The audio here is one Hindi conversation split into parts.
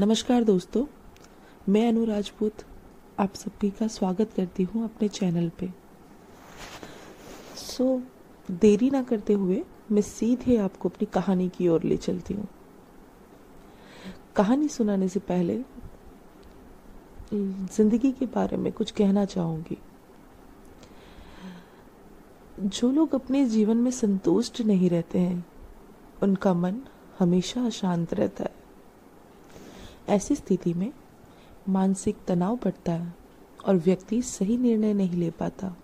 नमस्कार दोस्तों मैं अनु राजपूत आप सभी का स्वागत करती हूँ अपने चैनल पे। सो so, देरी ना करते हुए मैं सीधे आपको अपनी कहानी की ओर ले चलती हूँ। कहानी सुनाने से पहले ज़िंदगी के बारे में कुछ कहना चाहूँगी। जो लोग अपने जीवन में संतुष्ट नहीं रहते हैं उनका मन हमेशा अशांत रहता है। ऐसी स्थिति में मानसिक तनाव बढ़ता है और व्यक्ति सही निर्णय नहीं ले पाता।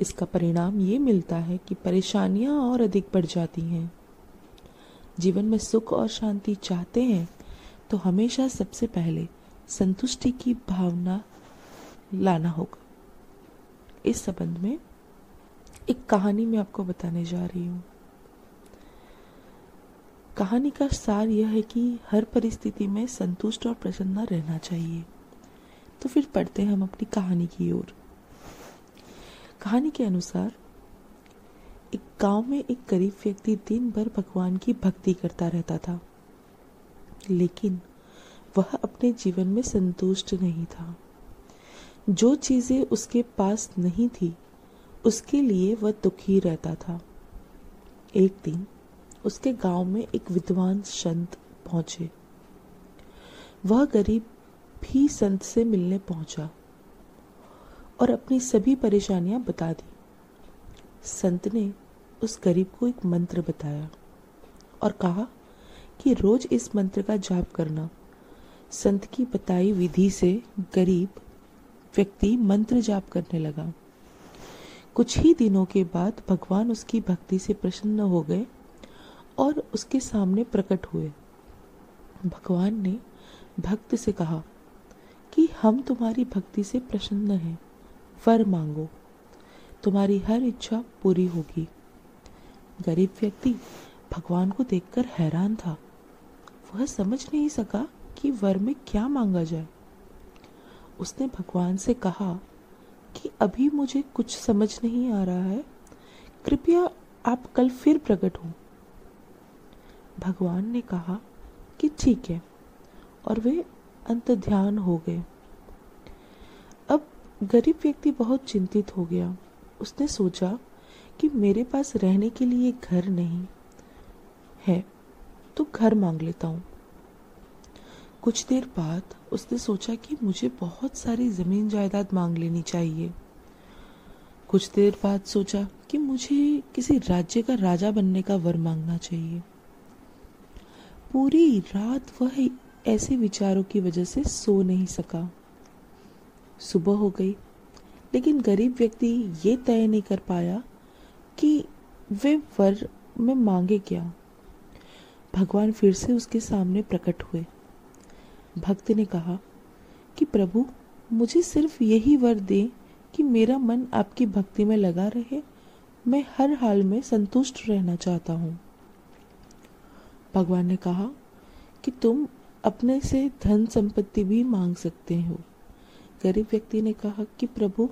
इसका परिणाम ये मिलता है कि परेशानियाँ और अधिक बढ़ जाती हैं। जीवन में सुख और शांति चाहते हैं तो हमेशा सबसे पहले संतुष्टि की भावना लाना होगा। इस संबंध में एक कहानी मैं आपको बताने जा रही हूँ। कहानी का सार यह है कि हर परिस्थिति में संतुष्ट और प्रसन्न रहना चाहिए। तो फिर पढ़ते हैं हम अपनी कहानी की ओर। कहानी के अनुसार, एक गाँव में एक गरीब व्यक्ति दिन भर भगवान की भक्ति करता रहता था। लेकिन वह अपने जीवन में संतुष्ट नहीं था। जो चीज़ें उसके पास नहीं थी, उसके लिए वह दुखी रहता था। एक दिन उसके गाँव में एक विद्वान संत पहुँचे। वह गरीब भी संत से मिलने पहुँचा और अपनी सभी परेशानियाँ बता दी। संत ने उस गरीब को एक मंत्र बताया और कहा कि रोज इस मंत्र का जाप करना। संत की बताई विधि से गरीब व्यक्ति मंत्र जाप करने लगा। कुछ ही दिनों के बाद भगवान उसकी भक्ति से प्रसन्न हो गए और उसके सामने प्रकट हुए। भगवान ने भक्त से कहा कि हम तुम्हारी भक्ति से प्रसन्न हैं, वर मांगो। तुम्हारी हर इच्छा पूरी होगी। गरीब व्यक्ति भगवान को देखकर हैरान था। वह समझ नहीं सका कि वर में क्या मांगा जाए। उसने भगवान से कहा कि अभी मुझे कुछ समझ नहीं आ रहा है। कृपया आप कल फिर प्रकट हो। भगवान ने कहा कि ठीक है, और वे अंत ध्यान हो गए। अब गरीब व्यक्ति बहुत चिंतित हो गया। उसने सोचा कि मेरे पास रहने के लिए घर नहीं है तो घर मांग लेता हूँ। कुछ देर बाद उसने सोचा कि मुझे बहुत सारी ज़मीन जायदाद मांग लेनी चाहिए। कुछ देर बाद सोचा कि मुझे किसी राज्य का राजा बनने का वर मांगना चाहिए। पूरी रात वह ऐसे विचारों की वजह से सो नहीं सका। सुबह हो गई, लेकिन गरीब व्यक्ति ये तय नहीं कर पाया कि वे वर में मांगे क्या। भगवान फिर से उसके सामने प्रकट हुए। भक्त ने कहा कि प्रभु, मुझे सिर्फ़ यही वर दे कि मेरा मन आपकी भक्ति में लगा रहे। मैं हर हाल में संतुष्ट रहना चाहता हूँ। भगवान ने कहा कि तुम अपने से धन संपत्ति भी मांग सकते हो। गरीब व्यक्ति ने कहा कि प्रभु,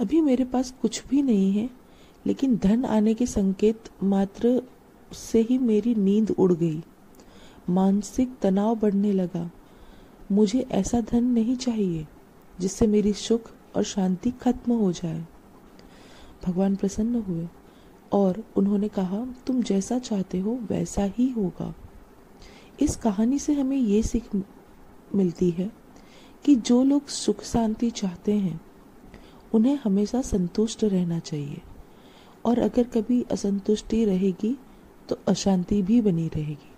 अभी मेरे पास कुछ भी नहीं है, लेकिन धन आने के संकेत मात्र से ही मेरी नींद उड़ गई। मानसिक तनाव बढ़ने लगा। मुझे ऐसा धन नहीं चाहिए जिससे मेरी सुख और शांति खत्म हो जाए। भगवान प्रसन्न हुए। और उन्होंने कहा, तुम जैसा चाहते हो, वैसा ही होगा। इस कहानी से हमें ये सीख मिलती है कि जो लोग सुख शांति चाहते हैं, उन्हें हमेशा संतुष्ट रहना चाहिए। और अगर कभी असंतुष्टि रहेगी तो अशांति भी बनी रहेगी।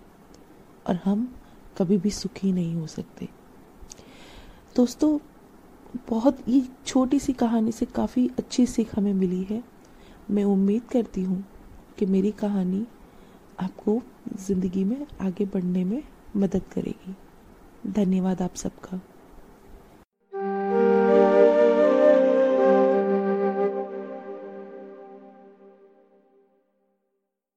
और हम कभी भी सुखी नहीं हो सकते। दोस्तों, बहुत ये छोटी सी कहानी से काफ़ी अच्छी सीख हमें मिली है। मैं उम्मीद करती हूँ कि मेरी कहानी आपको ज़िंदगी में आगे बढ़ने में मदद करेगी। धन्यवाद आप सबका।